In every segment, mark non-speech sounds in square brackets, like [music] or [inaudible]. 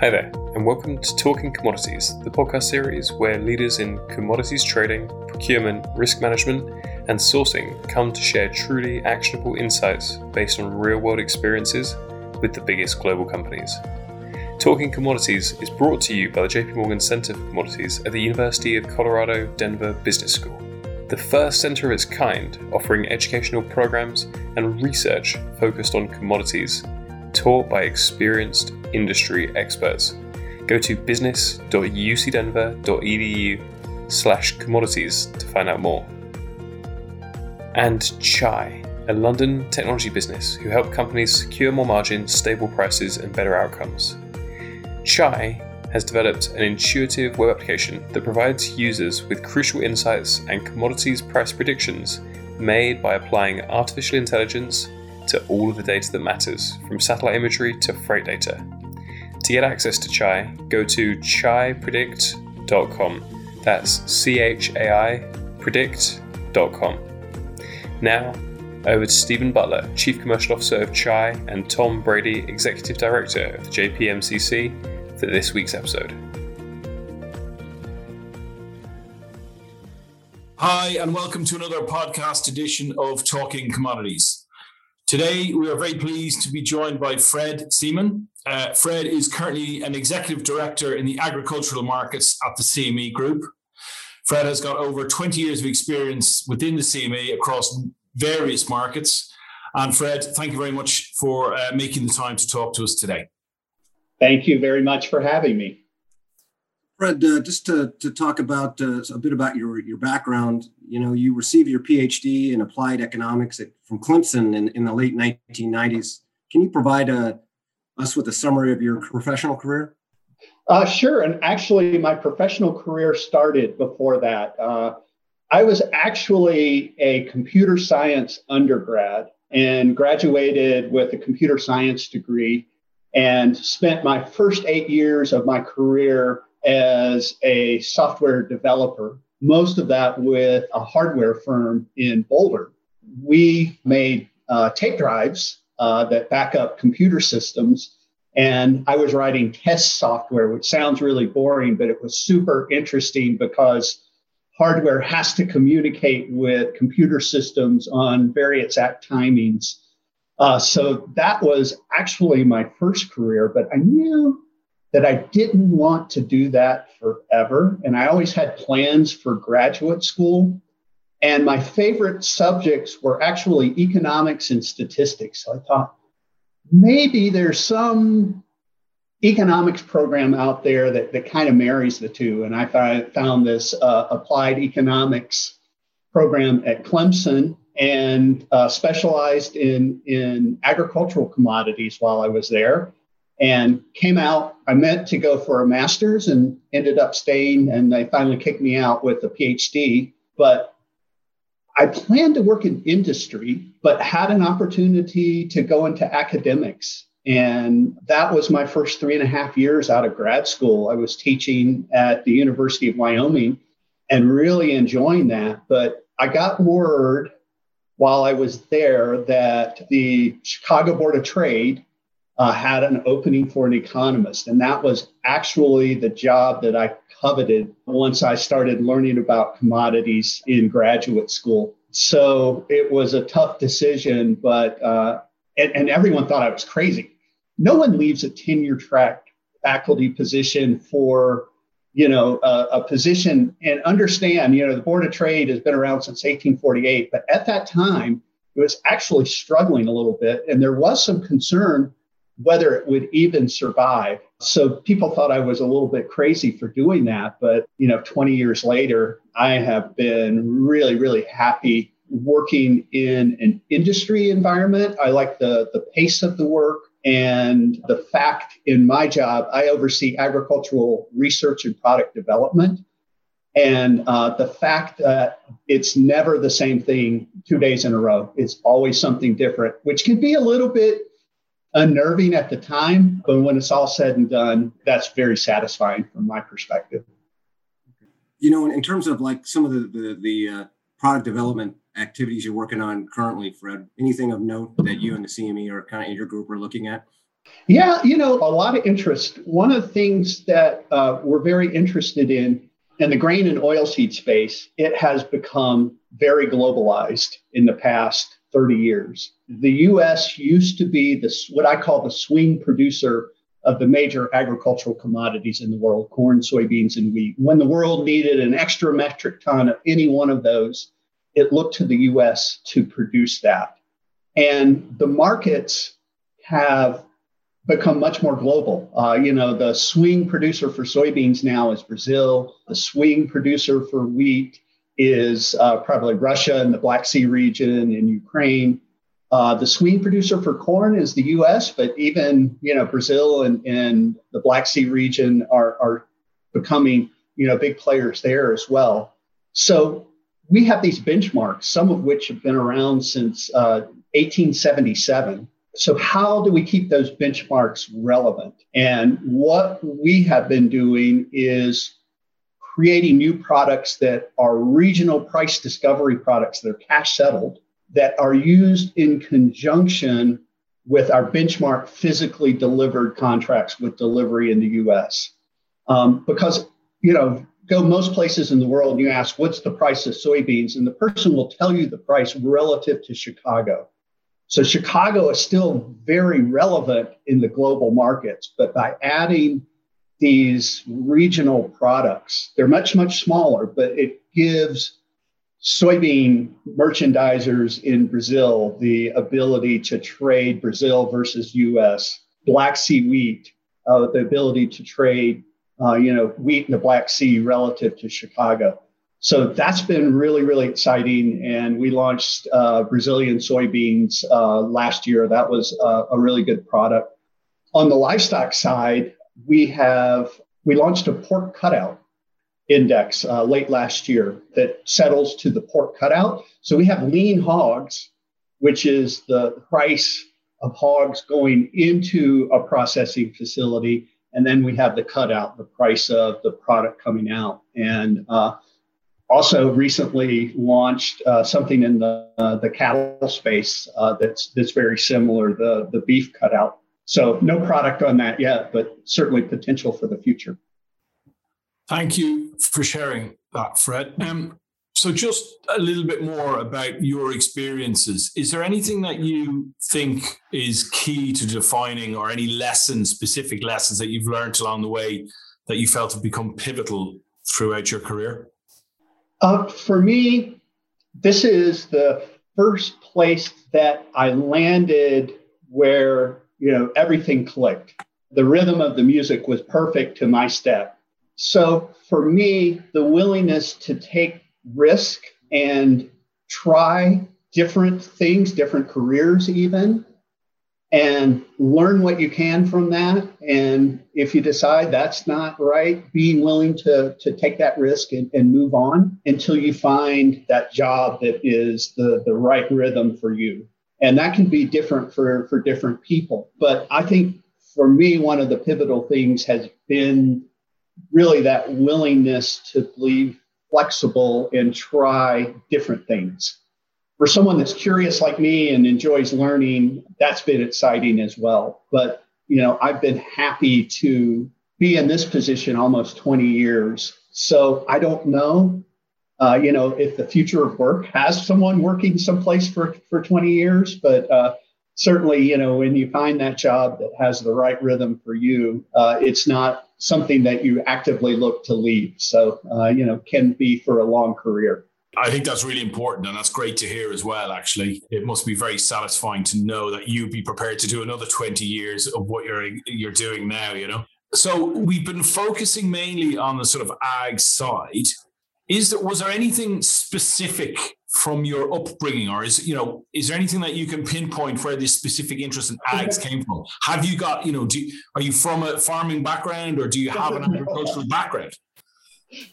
Hi there, and welcome to Talking Commodities, the podcast series where leaders in commodities trading, procurement, risk management, and sourcing come to share truly actionable insights based on real world experiences with the biggest global companies. Talking Commodities is brought to you by the JP Morgan Center for Commodities at the University of Colorado Denver Business School, the first center of its kind offering educational programs and research focused on commodities taught by experienced industry experts. Go to business.ucdenver.edu slash commodities to find out more. And Chai, a London technology business who help companies secure more margin, stable prices, and better outcomes. Chai has developed an intuitive web application that provides users with crucial insights and commodities price predictions made by applying artificial intelligence to all of the data that matters, from satellite imagery to freight data. To get access to Chai, go to chaipredict.com. That's C H A I predict.com. Now, over to Stephen Butler, Chief Commercial Officer of Chai, and Tom Brady, Executive Director of the JPMCC, for this week's episode. Hi, and welcome to another podcast edition of Talking Commodities. Today, we are very pleased to be joined by Fred Seamon. Uh, Fred is currently an executive director in the agricultural markets at the CME Group. Fred has got over 20 years of experience within the CME across various markets. And Fred, thank you very much for uh, making the time to talk to us today. Thank you very much for having me. Fred, uh, just to, to talk about uh, a bit about your, your background, you know, you received your PhD in applied economics at, from Clemson in, in the late 1990s. Can you provide uh, us with a summary of your professional career? Uh, sure. And actually, my professional career started before that. Uh, I was actually a computer science undergrad and graduated with a computer science degree and spent my first eight years of my career as a software developer, most of that with a hardware firm in Boulder. We made uh, tape drives uh, that back up computer systems. And I was writing test software, which sounds really boring, but it was super interesting because hardware has to communicate with computer systems on very exact timings. Uh, so that was actually my first career, but I knew that I didn't want to do that forever. And I always had plans for graduate school. And my favorite subjects were actually economics and statistics. So I thought maybe there's some economics program out there that, that kind of marries the two. And I found this uh, applied economics program at Clemson and uh, specialized in, in agricultural commodities while I was there and came out. I meant to go for a master's and ended up staying, and they finally kicked me out with a PhD. But I planned to work in industry, but had an opportunity to go into academics. And that was my first three and a half years out of grad school. I was teaching at the University of Wyoming and really enjoying that. But I got word while I was there that the Chicago Board of Trade uh, had an opening for an economist. And that was actually the job that I coveted once I started learning about commodities in graduate school. So it was a tough decision, but, uh, and, and everyone thought I was crazy. No one leaves a tenure track faculty position for you know, a, a, position and understand, you know, the Board of Trade has been around since 1848, but at that time, it was actually struggling a little bit. And there was some concern whether it would even survive. So people thought I was a little bit crazy for doing that. But, you know, 20 years later, I have been really, really happy working in an industry environment. I like the, the pace of the work and the fact in my job, I oversee agricultural research and product development. And uh, the fact that it's never the same thing two days in a row, it's always something different, which can be a little bit unnerving at the time, but when it's all said and done, that's very satisfying from my perspective. You know, in terms of like some of the the, the uh, product development activities you're working on currently, Fred, anything of note that you and the CME or kind of your group are looking at? Yeah, you know, a lot of interest. One of the things that uh, we're very interested in in the grain and oilseed space, it has become very globalized in the past 30 years. The US used to be the what I call the swing producer of the major agricultural commodities in the world corn, soybeans, and wheat. When the world needed an extra metric ton of any one of those, it looked to the US to produce that. And the markets have become much more global. Uh, you know, the swing producer for soybeans now is Brazil, the swing producer for wheat is uh, probably Russia and the Black Sea region and Ukraine. Uh, the swing producer for corn is the U.S., but even you know Brazil and, and the Black Sea region are, are becoming you know big players there as well. So we have these benchmarks, some of which have been around since uh, 1877. So how do we keep those benchmarks relevant? And what we have been doing is creating new products that are regional price discovery products that are cash settled that are used in conjunction with our benchmark physically delivered contracts with delivery in the US. Um, because, you know, go most places in the world and you ask, what's the price of soybeans? And the person will tell you the price relative to Chicago. So Chicago is still very relevant in the global markets, but by adding these regional products, they're much, much smaller, but it gives soybean merchandisers in Brazil the ability to trade Brazil versus US, Black Sea wheat, uh, the ability to trade, uh, you know, wheat in the Black Sea relative to Chicago. So that's been really, really exciting. And we launched uh, Brazilian soybeans uh, last year. That was uh, a really good product. On the livestock side, we have we launched a pork cutout index uh, late last year that settles to the pork cutout. So we have lean hogs, which is the price of hogs going into a processing facility, and then we have the cutout, the price of the product coming out. And uh, also recently launched uh, something in the uh, the cattle space uh, that's that's very similar, the the beef cutout. So no product on that yet, but certainly potential for the future. Thank you for sharing that, Fred. Um, so, just a little bit more about your experiences. Is there anything that you think is key to defining, or any lessons, specific lessons that you've learned along the way that you felt have become pivotal throughout your career? Uh, for me, this is the first place that I landed where you know everything clicked. The rhythm of the music was perfect to my step. So for me, the willingness to take risk and try different things, different careers, even, and learn what you can from that. And if you decide that's not right, being willing to, to take that risk and, and move on until you find that job that is the, the right rhythm for you. And that can be different for, for different people. But I think for me, one of the pivotal things has been really that willingness to be flexible and try different things for someone that's curious like me and enjoys learning, that's been exciting as well. But, you know, I've been happy to be in this position almost 20 years. So I don't know, uh, you know, if the future of work has someone working someplace for, for 20 years, but uh, certainly, you know, when you find that job that has the right rhythm for you, uh, it's not something that you actively look to leave. So, uh, you know, can be for a long career. I think that's really important, and that's great to hear as well. Actually, it must be very satisfying to know that you'd be prepared to do another twenty years of what you're you're doing now. You know, so we've been focusing mainly on the sort of ag side. Is there was there anything specific from your upbringing, or is you know is there anything that you can pinpoint where this specific interest in ags came from? Have you got you know do are you from a farming background, or do you have an agricultural background?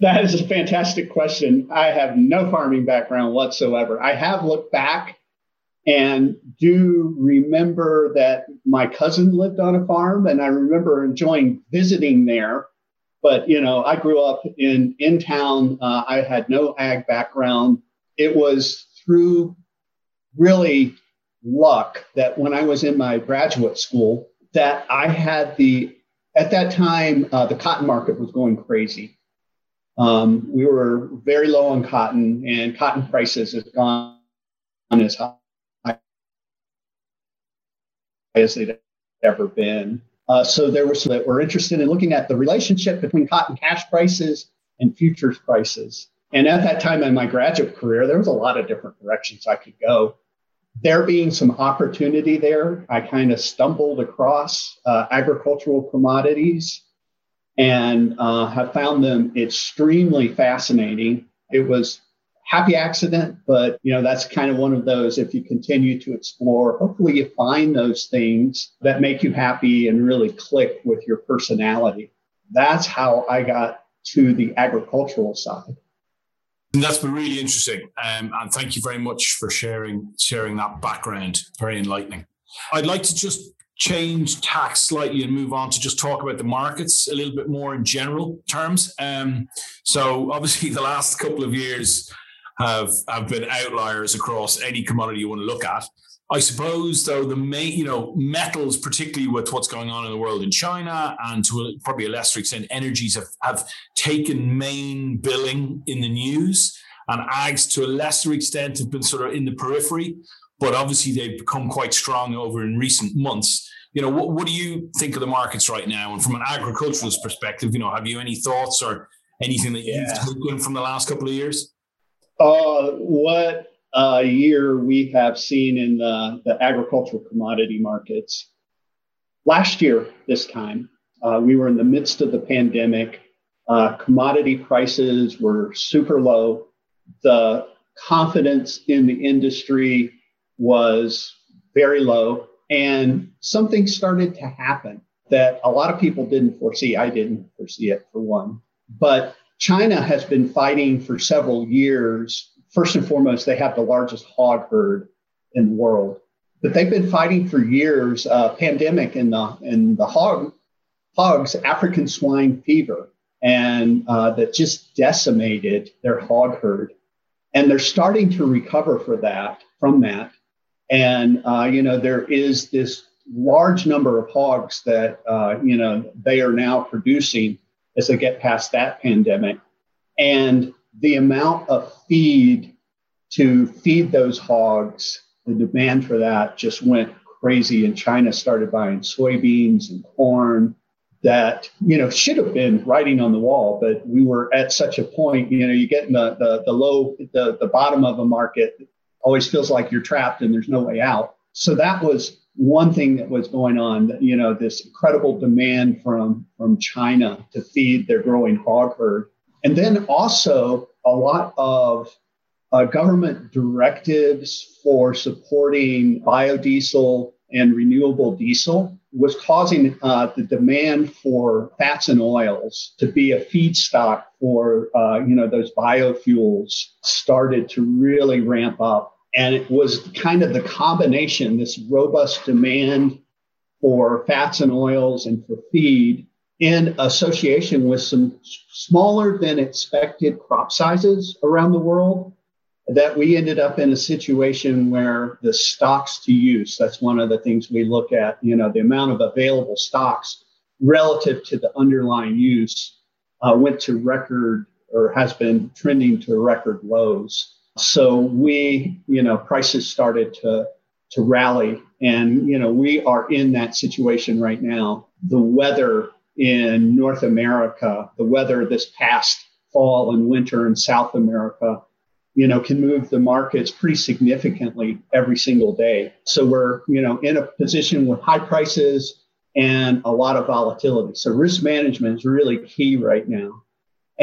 That is a fantastic question. I have no farming background whatsoever. I have looked back and do remember that my cousin lived on a farm and I remember enjoying visiting there. But, you know, I grew up in, in town. Uh, I had no ag background. It was through really luck that when I was in my graduate school that I had the, at that time, uh, the cotton market was going crazy. Um, we were very low on cotton, and cotton prices have gone as high as they'd ever been. Uh, so there were some that were interested in looking at the relationship between cotton cash prices and futures prices. And at that time in my graduate career, there was a lot of different directions I could go. There being some opportunity there, I kind of stumbled across uh, agricultural commodities and uh, have found them extremely fascinating. It was happy accident, but you know that's kind of one of those. If you continue to explore, hopefully you find those things that make you happy and really click with your personality. That's how I got to the agricultural side. And That's been really interesting, um, and thank you very much for sharing sharing that background. Very enlightening. I'd like to just change tack slightly and move on to just talk about the markets a little bit more in general terms. Um, so, obviously, [laughs] the last couple of years have have been outliers across any commodity you want to look at. I suppose, though, the main, you know, metals, particularly with what's going on in the world in China, and to a, probably a lesser extent, energies have, have taken main billing in the news, and ags to a lesser extent have been sort of in the periphery, but obviously they've become quite strong over in recent months. You know, what, what do you think of the markets right now? And from an agriculturalist perspective, you know, have you any thoughts or anything that you've taken from the last couple of years? Uh, what uh, year we have seen in the, the agricultural commodity markets. Last year, this time, uh, we were in the midst of the pandemic. Uh, commodity prices were super low. The confidence in the industry was very low. And something started to happen that a lot of people didn't foresee. I didn't foresee it for one. But China has been fighting for several years first and foremost, they have the largest hog herd in the world. But they've been fighting for years, uh, pandemic in the in the hog hogs, African swine fever, and uh, that just decimated their hog herd. And they're starting to recover for that from that. And uh, you know there is this large number of hogs that uh, you know they are now producing as they get past that pandemic. And the amount of feed to feed those hogs, the demand for that just went crazy. And China started buying soybeans and corn that, you know, should have been writing on the wall, but we were at such a point, you know, you get in the, the, the low, the, the bottom of a market always feels like you're trapped and there's no way out. So that was one thing that was going on, you know, this incredible demand from, from China to feed their growing hog herd. And then also a lot of uh, government directives for supporting biodiesel and renewable diesel was causing uh, the demand for fats and oils to be a feedstock for uh, you know those biofuels started to really ramp up and it was kind of the combination this robust demand for fats and oils and for feed in association with some smaller than expected crop sizes around the world that we ended up in a situation where the stocks to use that's one of the things we look at you know the amount of available stocks relative to the underlying use uh, went to record or has been trending to record lows so we you know prices started to to rally and you know we are in that situation right now the weather in north america the weather this past fall and winter in south america you know, can move the markets pretty significantly every single day. So we're, you know, in a position with high prices and a lot of volatility. So risk management is really key right now.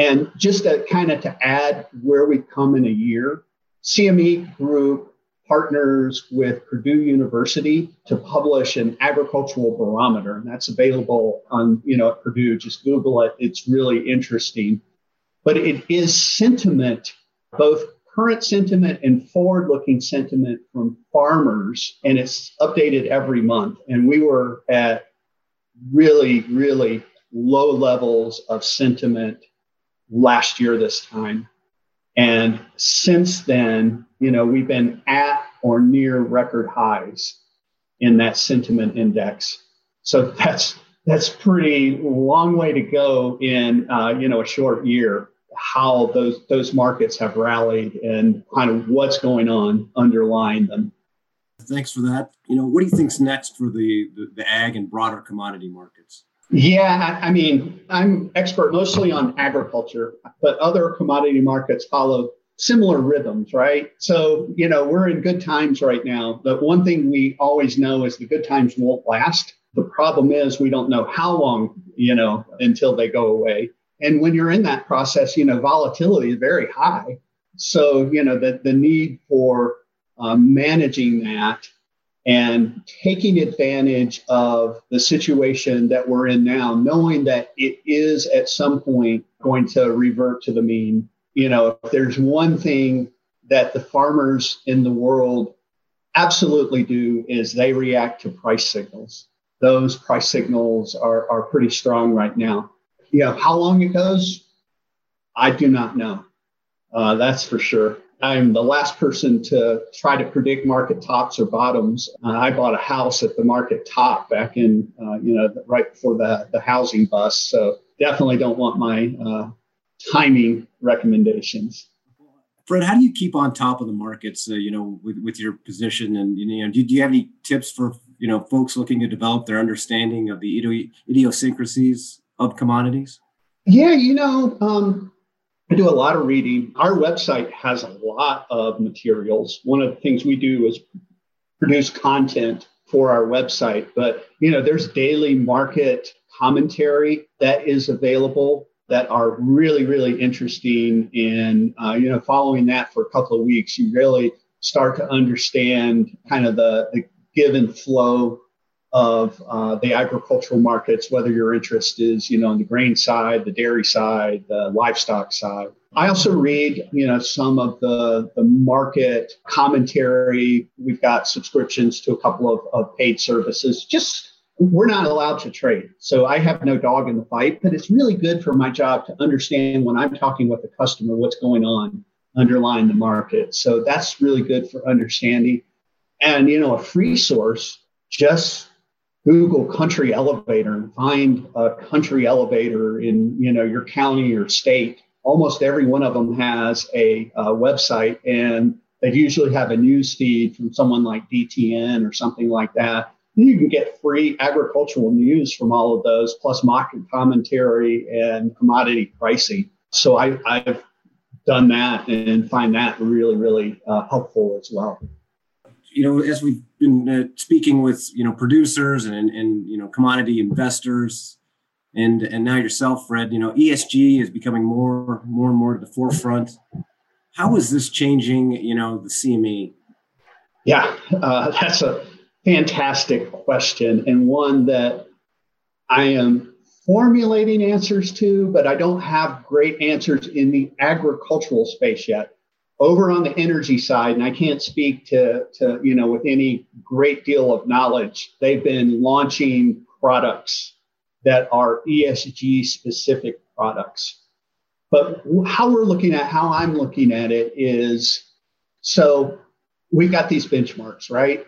And just to kind of to add where we've come in a year, CME Group partners with Purdue University to publish an agricultural barometer, and that's available on, you know, at Purdue. Just Google it; it's really interesting. But it is sentiment, both current sentiment and forward looking sentiment from farmers, and it's updated every month. And we were at really, really low levels of sentiment last year this time. And since then, you know, we've been at or near record highs in that sentiment index. So [laughs] that's that's pretty long way to go in uh, you know a short year. How those those markets have rallied and kind of what's going on underlying them. Thanks for that. You know, what do you think's next for the, the, the ag and broader commodity markets? Yeah, I mean, I'm expert mostly on agriculture, but other commodity markets follow similar rhythms, right? So, you know, we're in good times right now. But one thing we always know is the good times won't last. The problem is we don't know how long, you know, until they go away. And when you're in that process, you know, volatility is very high. So, you know, the, the need for um, managing that and taking advantage of the situation that we're in now, knowing that it is at some point going to revert to the mean. You know, if there's one thing that the farmers in the world absolutely do is they react to price signals. Those price signals are, are pretty strong right now. You know, how long it goes, I do not know. Uh, that's for sure. I'm the last person to try to predict market tops or bottoms. Uh, I bought a house at the market top back in, uh, you know, right before the, the housing bust. So definitely don't want my uh, timing recommendations. Fred, how do you keep on top of the markets, uh, you know, with, with your position? And, you know, do, do you have any tips for, you know, folks looking to develop their understanding of the idiosyncrasies of commodities? Yeah, you know, um, I do a lot of reading. Our website has a lot of materials. One of the things we do is produce content for our website, but you know, there's daily market commentary that is available that are really, really interesting. And uh, you know, following that for a couple of weeks, you really start to understand kind of the, the give and flow of uh, the agricultural markets, whether your interest is, you know, on the grain side, the dairy side, the livestock side. I also read, you know, some of the, the market commentary. We've got subscriptions to a couple of, of paid services. Just we're not allowed to trade. So I have no dog in the fight, but it's really good for my job to understand when I'm talking with a customer what's going on underlying the market. So that's really good for understanding. And, you know, a free source just Google country elevator and find a country elevator in you know your county or state. Almost every one of them has a, a website, and they usually have a news feed from someone like DTN or something like that. And you can get free agricultural news from all of those, plus market commentary and commodity pricing. So I, I've done that and find that really, really uh, helpful as well you know, as we've been uh, speaking with you know producers and and you know commodity investors, and and now yourself, Fred, you know, ESG is becoming more more and more to the forefront. How is this changing? You know, the CME. Yeah, uh, [laughs] that's a fantastic question and one that I am formulating answers to, but I don't have great answers in the agricultural space yet over on the energy side, and I can't speak to, to you know with any great deal of knowledge, they've been launching products that are ESG specific products. But how we're looking at how I'm looking at it is so we've got these benchmarks, right?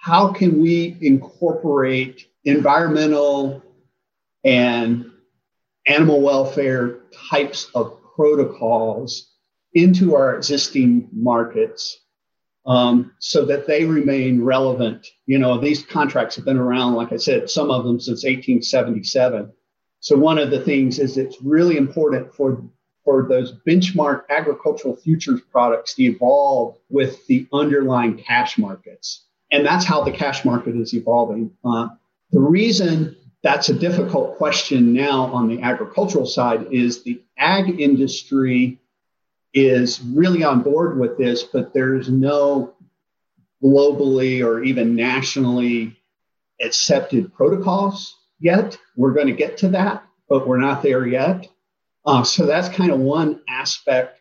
How can we incorporate environmental and animal welfare types of protocols into our existing markets um, so that they remain relevant. You know, these contracts have been around, like I said, some of them since 1877. So one of the things is it's really important for for those benchmark agricultural futures products to evolve with the underlying cash markets. And that's how the cash market is evolving. Uh, the reason that's a difficult question now on the agricultural side is the ag industry is really on board with this, but there's no globally or even nationally accepted protocols yet. We're going to get to that, but we're not there yet. Uh, so that's kind of one aspect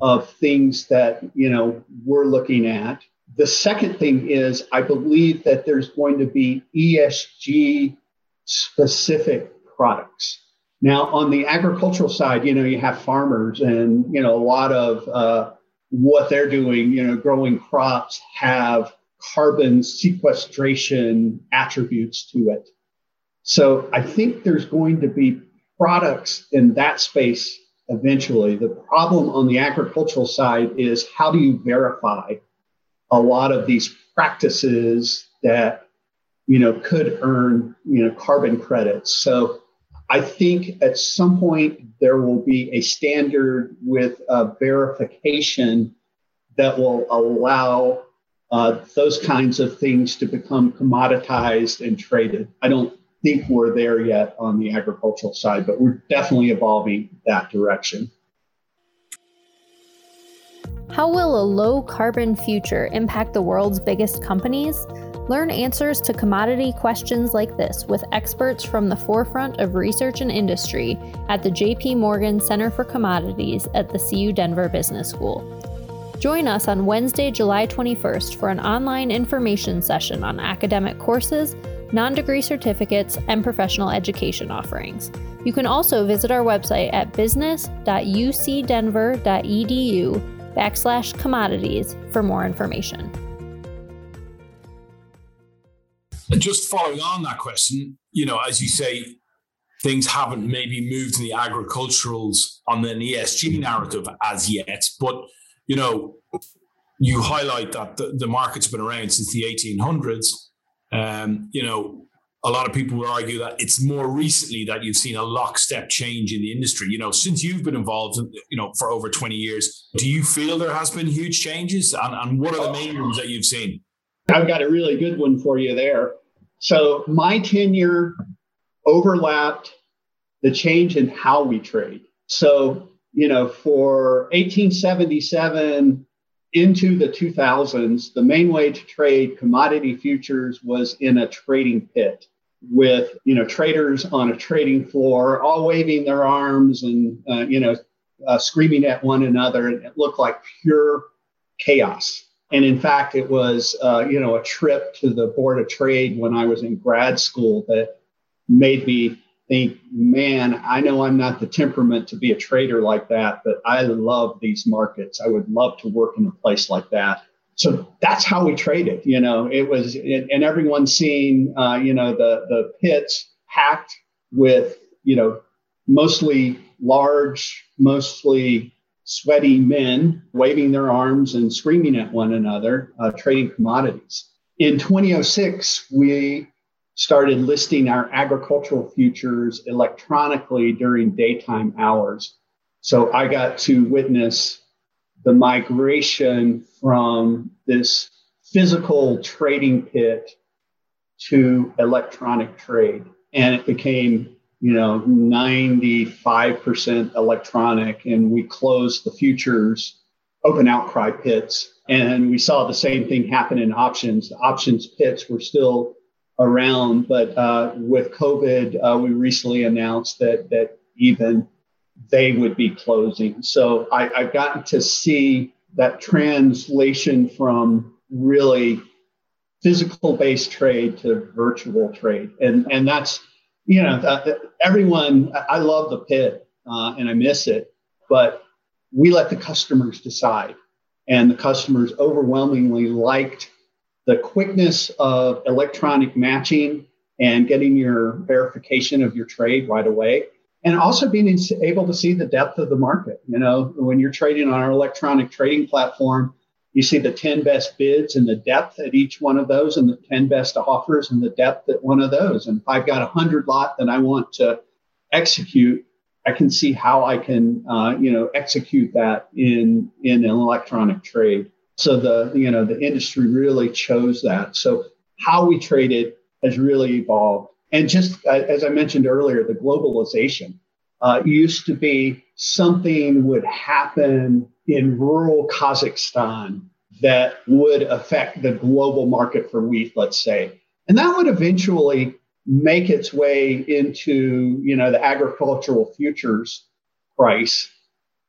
of things that you know we're looking at. The second thing is I believe that there's going to be ESG specific products. Now, on the agricultural side, you know, you have farmers and, you know, a lot of uh, what they're doing, you know, growing crops have carbon sequestration attributes to it. So I think there's going to be products in that space eventually. The problem on the agricultural side is how do you verify a lot of these practices that you know could earn you know carbon credits. So I think at some point there will be a standard with a verification that will allow uh, those kinds of things to become commoditized and traded. I don't think we're there yet on the agricultural side, but we're definitely evolving that direction. How will a low carbon future impact the world's biggest companies? Learn answers to commodity questions like this with experts from the forefront of research and industry at the JP Morgan Center for Commodities at the CU Denver Business School. Join us on Wednesday, July 21st for an online information session on academic courses, non degree certificates, and professional education offerings. You can also visit our website at business.ucdenver.edu backslash commodities for more information. Just following on that question, you know, as you say, things haven't maybe moved in the agriculturals on an ESG narrative as yet, but you know, you highlight that the, the market's been around since the 1800s. Um, you know, a lot of people would argue that it's more recently that you've seen a lockstep change in the industry. You know, since you've been involved, you know, for over 20 years, do you feel there has been huge changes? And, and what are the main ones that you've seen? I've got a really good one for you there. So my tenure overlapped the change in how we trade. So, you know, for 1877 into the 2000s, the main way to trade commodity futures was in a trading pit with, you know, traders on a trading floor, all waving their arms and, uh, you know, uh, screaming at one another. And it looked like pure chaos. And in fact, it was uh, you know a trip to the Board of Trade when I was in grad school that made me think, man, I know I'm not the temperament to be a trader like that, but I love these markets. I would love to work in a place like that. So that's how we traded. You know, it was, and everyone seeing, uh, you know, the the pits packed with, you know, mostly large, mostly sweaty men waving their arms and screaming at one another, uh, trading commodities. In 2006, we started listing our agricultural futures electronically during daytime hours. So I got to witness the migration from this physical trading pit to electronic trade. And it became you know, 95% electronic, and we closed the futures open outcry pits. And we saw the same thing happen in options. The options pits were still around, but uh, with COVID, uh, we recently announced that that even they would be closing. So I, I've gotten to see that translation from really physical based trade to virtual trade, and and that's you know, uh, everyone, I love the pit uh, and I miss it, but we let the customers decide. And the customers overwhelmingly liked the quickness of electronic matching and getting your verification of your trade right away. And also being able to see the depth of the market. You know, when you're trading on our electronic trading platform, you see the 10 best bids and the depth at each one of those and the 10 best offers and the depth at one of those. And if I've got a 100 lot that I want to execute, I can see how I can, uh, you know, execute that in, in an electronic trade. So the, you know, the industry really chose that. So how we trade it has really evolved. And just uh, as I mentioned earlier, the globalization uh, used to be something would happen in rural Kazakhstan that would affect the global market for wheat, let's say. And that would eventually make its way into, you know, the agricultural futures price.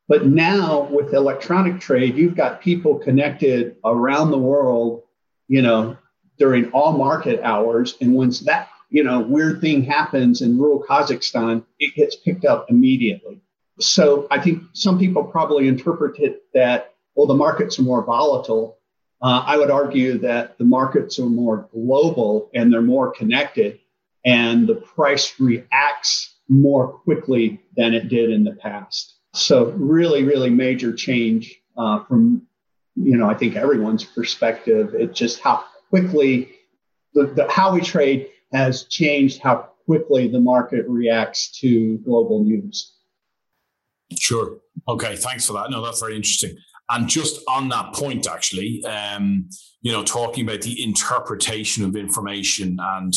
But now with electronic trade, you've got people connected around the world, you know, during all market hours. And once that, you know, weird thing happens in rural Kazakhstan, it gets picked up immediately. So I think some people probably interpret it that, well, the markets are more volatile. Uh, I would argue that the markets are more global and they're more connected, and the price reacts more quickly than it did in the past. So, really, really major change uh, from, you know, I think everyone's perspective. It's just how quickly the, the how we trade has changed, how quickly the market reacts to global news. Sure. Okay. Thanks for that. No, that's very interesting. And just on that point, actually, um, you know, talking about the interpretation of information and,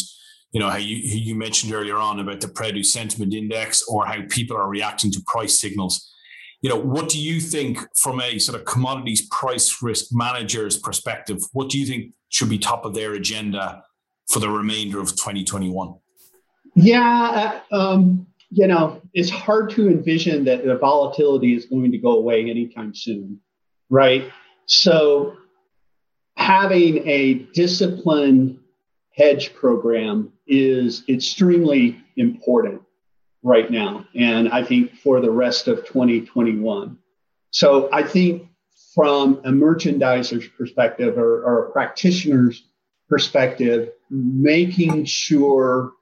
you know, how you, you mentioned earlier on about the Produce Sentiment Index or how people are reacting to price signals. You know, what do you think from a sort of commodities price risk manager's perspective? What do you think should be top of their agenda for the remainder of 2021? Yeah, uh, um, you know, it's hard to envision that the volatility is going to go away anytime soon right? So having a disciplined hedge program is extremely important right now. And I think for the rest of 2021. So I think from a merchandiser's perspective or, or a practitioner's perspective, making sure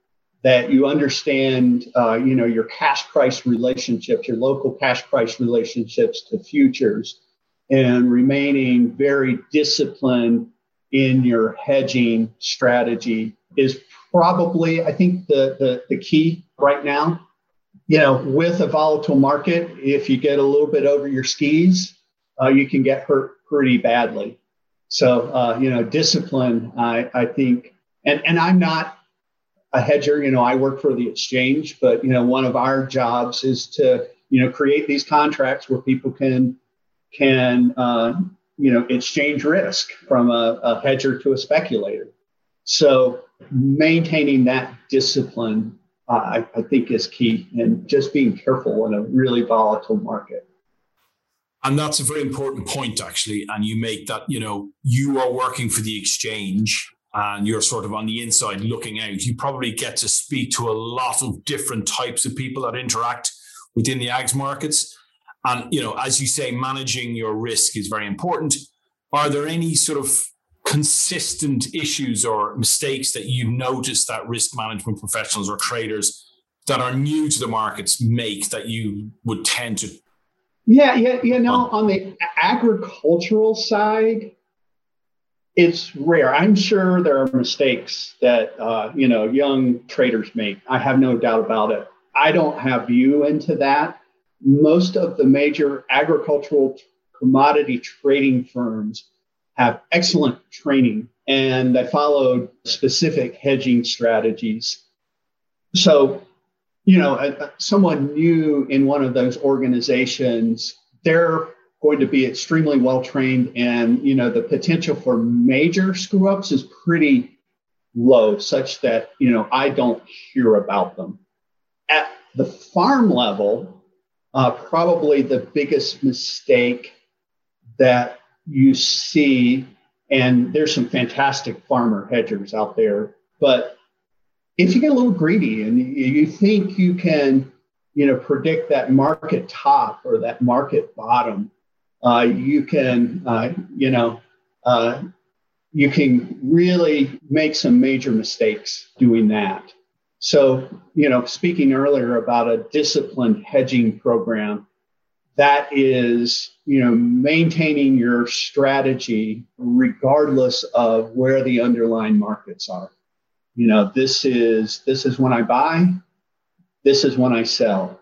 that you understand, uh, you know, your cash price relationships, your local cash price relationships to futures, and remaining very disciplined in your hedging strategy is probably, I think, the, the, the key right now. You know, with a volatile market, if you get a little bit over your skis, uh, you can get hurt pretty badly. So, uh, you know, discipline, I, I think, and, and I'm not a hedger, you know, I work for the exchange, but, you know, one of our jobs is to, you know, create these contracts where people can can uh, you know exchange risk from a, a hedger to a speculator. So maintaining that discipline, uh, I, I think, is key, and just being careful in a really volatile market. And that's a very important point, actually. And you make that, you know, you are working for the exchange and you're sort of on the inside looking out. You probably get to speak to a lot of different types of people that interact within the ags markets. And, you know, as you say, managing your risk is very important. Are there any sort of consistent issues or mistakes that you've noticed that risk management professionals or traders that are new to the markets make that you would tend to? Yeah, yeah, you know, on the agricultural side, it's rare. I'm sure there are mistakes that uh, you know young traders make. I have no doubt about it. I don't have view into that most of the major agricultural commodity trading firms have excellent training and they followed specific hedging strategies. So, you know, someone new in one of those organizations, they're going to be extremely well trained and, you know, the potential for major screw ups is pretty low, such that, you know, I don't hear about them. At the farm level, uh, probably the biggest mistake that you see, and there's some fantastic farmer hedgers out there, but if you get a little greedy and you think you can, you know, predict that market top or that market bottom, uh, you can, uh, you know, uh, you can really make some major mistakes doing that. So, you know, speaking earlier about a disciplined hedging program, that is, you know, maintaining your strategy regardless of where the underlying markets are. You know, this is this is when I buy, this is when I sell.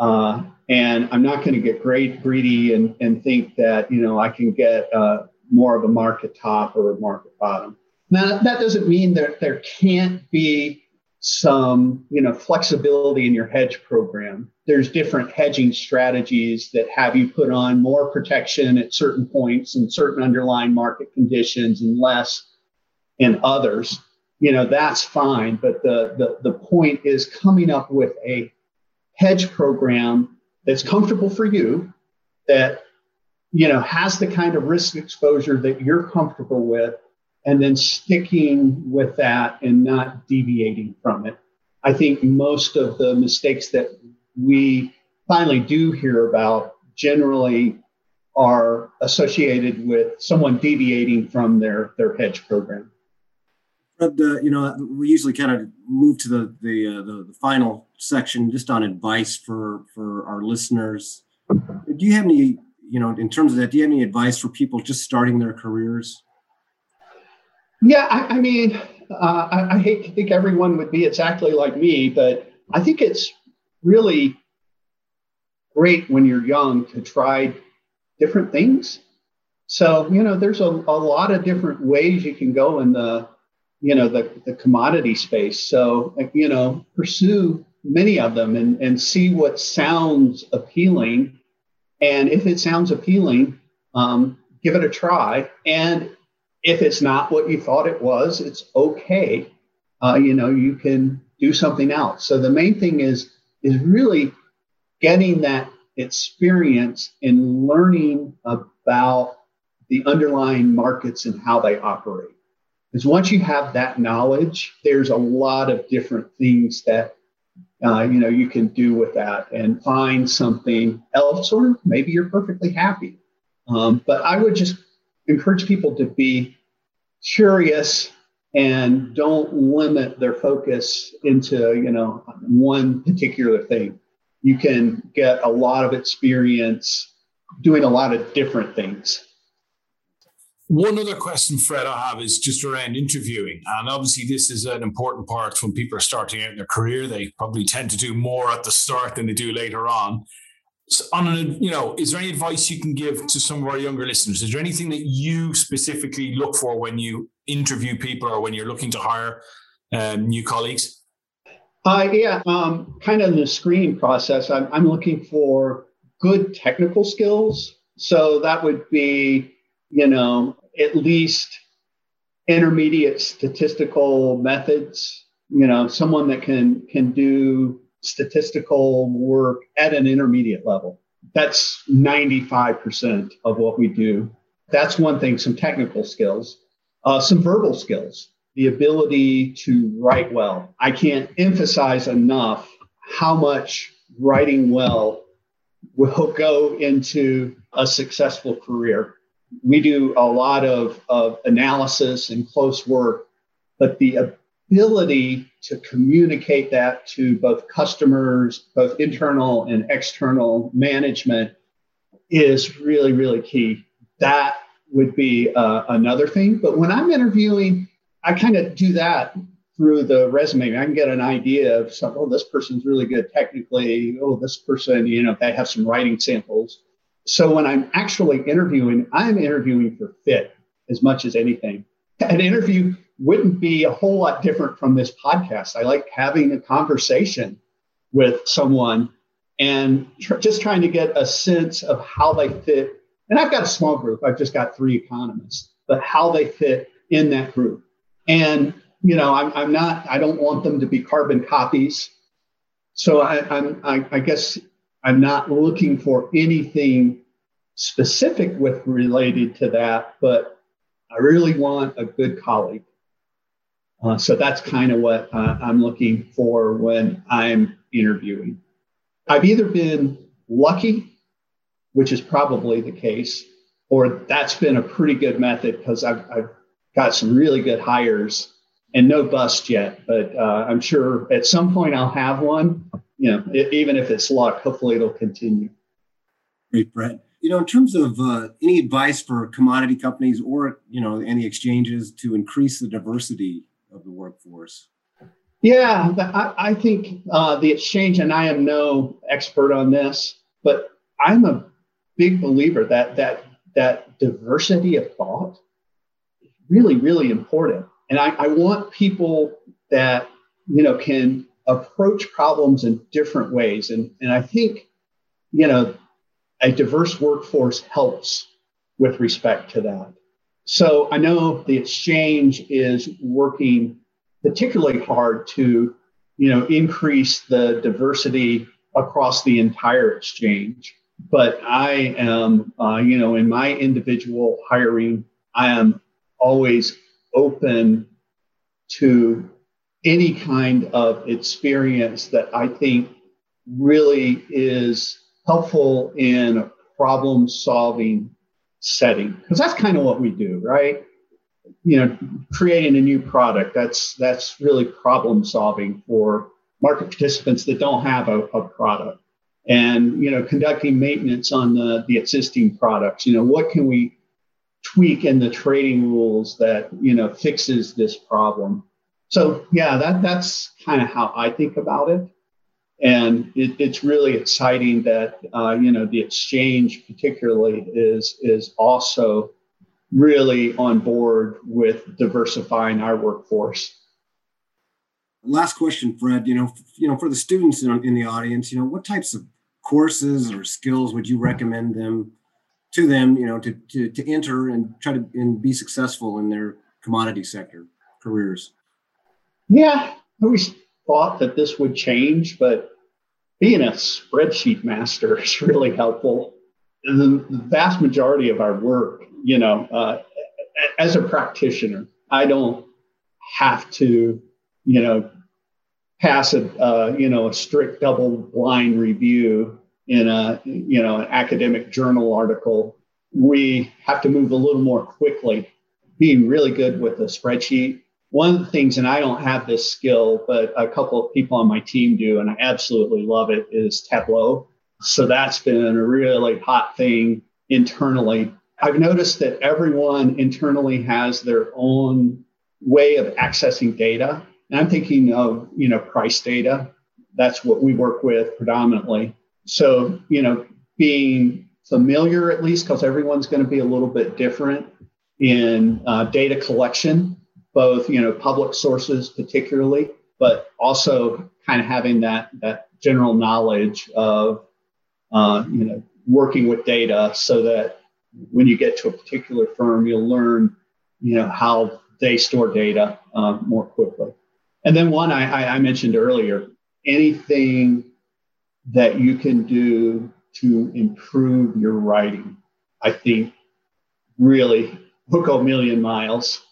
Uh, and I'm not going to get great greedy and, and think that, you know, I can get uh, more of a market top or a market bottom. Now, that doesn't mean that there can't be some you know flexibility in your hedge program there's different hedging strategies that have you put on more protection at certain points and certain underlying market conditions and less in others you know that's fine but the, the the point is coming up with a hedge program that's comfortable for you that you know has the kind of risk exposure that you're comfortable with and then sticking with that and not deviating from it. I think most of the mistakes that we finally do hear about generally are associated with someone deviating from their, their hedge program. Uh, you know, we usually kind of move to the the, uh, the, the final section just on advice for for our listeners. Do you have any, you know, in terms of that, do you have any advice for people just starting their careers? Yeah, I, I mean, uh, I, I, hate to think everyone would be exactly like me, but I think it's really great when you're young to try different things. So, you know, there's a, a lot of different ways you can go in the, you know, the, the commodity space. So, you know, pursue many of them and, and see what sounds appealing. And if it sounds appealing, um, give it a try. And if it's not what you thought it was, it's okay. Uh, you know, you can do something else. So the main thing is is really getting that experience in learning about the underlying markets and how they operate. Because once you have that knowledge, there's a lot of different things that uh, you know you can do with that and find something else, or maybe you're perfectly happy. Um, but I would just encourage people to be curious and don't limit their focus into you know one particular thing you can get a lot of experience doing a lot of different things one other question fred i have is just around interviewing and obviously this is an important part when people are starting out in their career they probably tend to do more at the start than they do later on on an, you know, is there any advice you can give to some of our younger listeners? Is there anything that you specifically look for when you interview people or when you're looking to hire um, new colleagues? Uh, yeah, um, kind of in the screening process, I'm, I'm looking for good technical skills. So that would be, you know, at least intermediate statistical methods. You know, someone that can can do statistical work at an intermediate level. That's 95% of what we do. That's one thing, some technical skills, uh, some verbal skills, the ability to write well. I can't emphasize enough how much writing well will go into a successful career. We do a lot of, of analysis and close work, but the ability to communicate that to both customers, both internal and external management is really, really key. That would be uh, another thing. But when I'm interviewing, I kind of do that through the resume. I can get an idea of some, oh, this person's really good technically. Oh, this person, you know, they have some writing samples. So when I'm actually interviewing, I'm interviewing for fit as much as anything. An interview wouldn't be a whole lot different from this podcast. I like having a conversation with someone and tr- just trying to get a sense of how they fit. And I've got a small group, I've just got three economists, but how they fit in that group. And, you know, I'm, I'm not, I don't want them to be carbon copies. So I, I'm, I, I guess I'm not looking for anything specific with related to that, but I really want a good colleague. Uh, so that's kind of what uh, I'm looking for when I'm interviewing. I've either been lucky, which is probably the case, or that's been a pretty good method because I've, I've, got some really good hires and no bust yet. But uh, I'm sure at some point I'll have one. You know, it, even if it's luck, hopefully it'll continue. Great, Brett. You know, in terms of uh, any advice for commodity companies or you know any exchanges to increase the diversity of the workforce? Yeah, I, I think uh, the exchange, and I am no expert on this, but I'm a big believer that that that diversity of thought is really, really important. And I, I want people that you know can approach problems in different ways. And, and I think, you know, a diverse workforce helps with respect to that. So I know the exchange is working particularly hard to, you know, increase the diversity across the entire exchange. But I am, uh, you know, in my individual hiring, I am always open to any kind of experience that I think really is helpful in a problem solving setting. Because that's kind of what we do, right? You know, creating a new product that's that's really problem solving for market participants that don't have a, a product. And you know conducting maintenance on the, the existing products you know what can we tweak in the trading rules that you know fixes this problem so yeah that that's kind of how i think about it. And it, it's really exciting that uh, you know the exchange particularly is is also really on board with diversifying our workforce. Last question fred you know you know for the students in, in the audience you know what types of courses or skills would you recommend them to them you know to, to, to enter and try to and be successful in their commodity sector careers yeah i always thought that this would change but being a spreadsheet master [laughs] is really helpful. The, vast majority of our work you know uh, as a practitioner i don't have to you know pass a uh, you know a strict double blind review in a you know an academic journal article. We have to move a little more quickly. Being really good with a spreadsheet one of the things and i don't have this skill but a couple of people on my team do and i absolutely love it is tableau so that's been a really hot thing internally i've noticed that everyone internally has their own way of accessing data and I'm thinking of, you know, price data. That's what we work with predominantly. So, you know, being familiar at least, because everyone's going to be a little bit different in uh, data collection, both, you know, public sources particularly, but also kind of having that, that general knowledge of, uh, you know, working with data so that when you get to a particular firm, you'll learn, you know, how they store data um, more quickly. And then one I, I mentioned earlier anything that you can do to improve your writing, I think really will a million miles.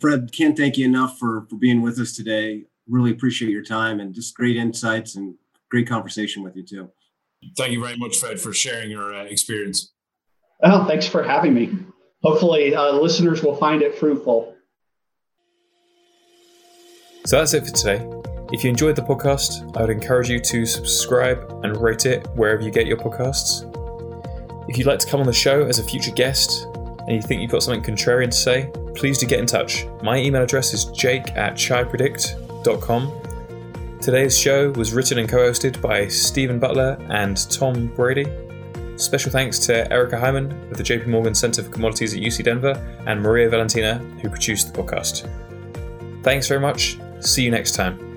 Fred, can't thank you enough for, for being with us today. Really appreciate your time and just great insights and great conversation with you too. Thank you very much, Fred, for sharing your uh, experience. Well, thanks for having me. Hopefully, uh, listeners will find it fruitful. So that's it for today. If you enjoyed the podcast, I would encourage you to subscribe and rate it wherever you get your podcasts. If you'd like to come on the show as a future guest and you think you've got something contrarian to say, please do get in touch. My email address is jake at chaipredict.com. Today's show was written and co hosted by Stephen Butler and Tom Brady. Special thanks to Erica Hyman of the JP Morgan Center for Commodities at UC Denver and Maria Valentina, who produced the podcast. Thanks very much See you next time.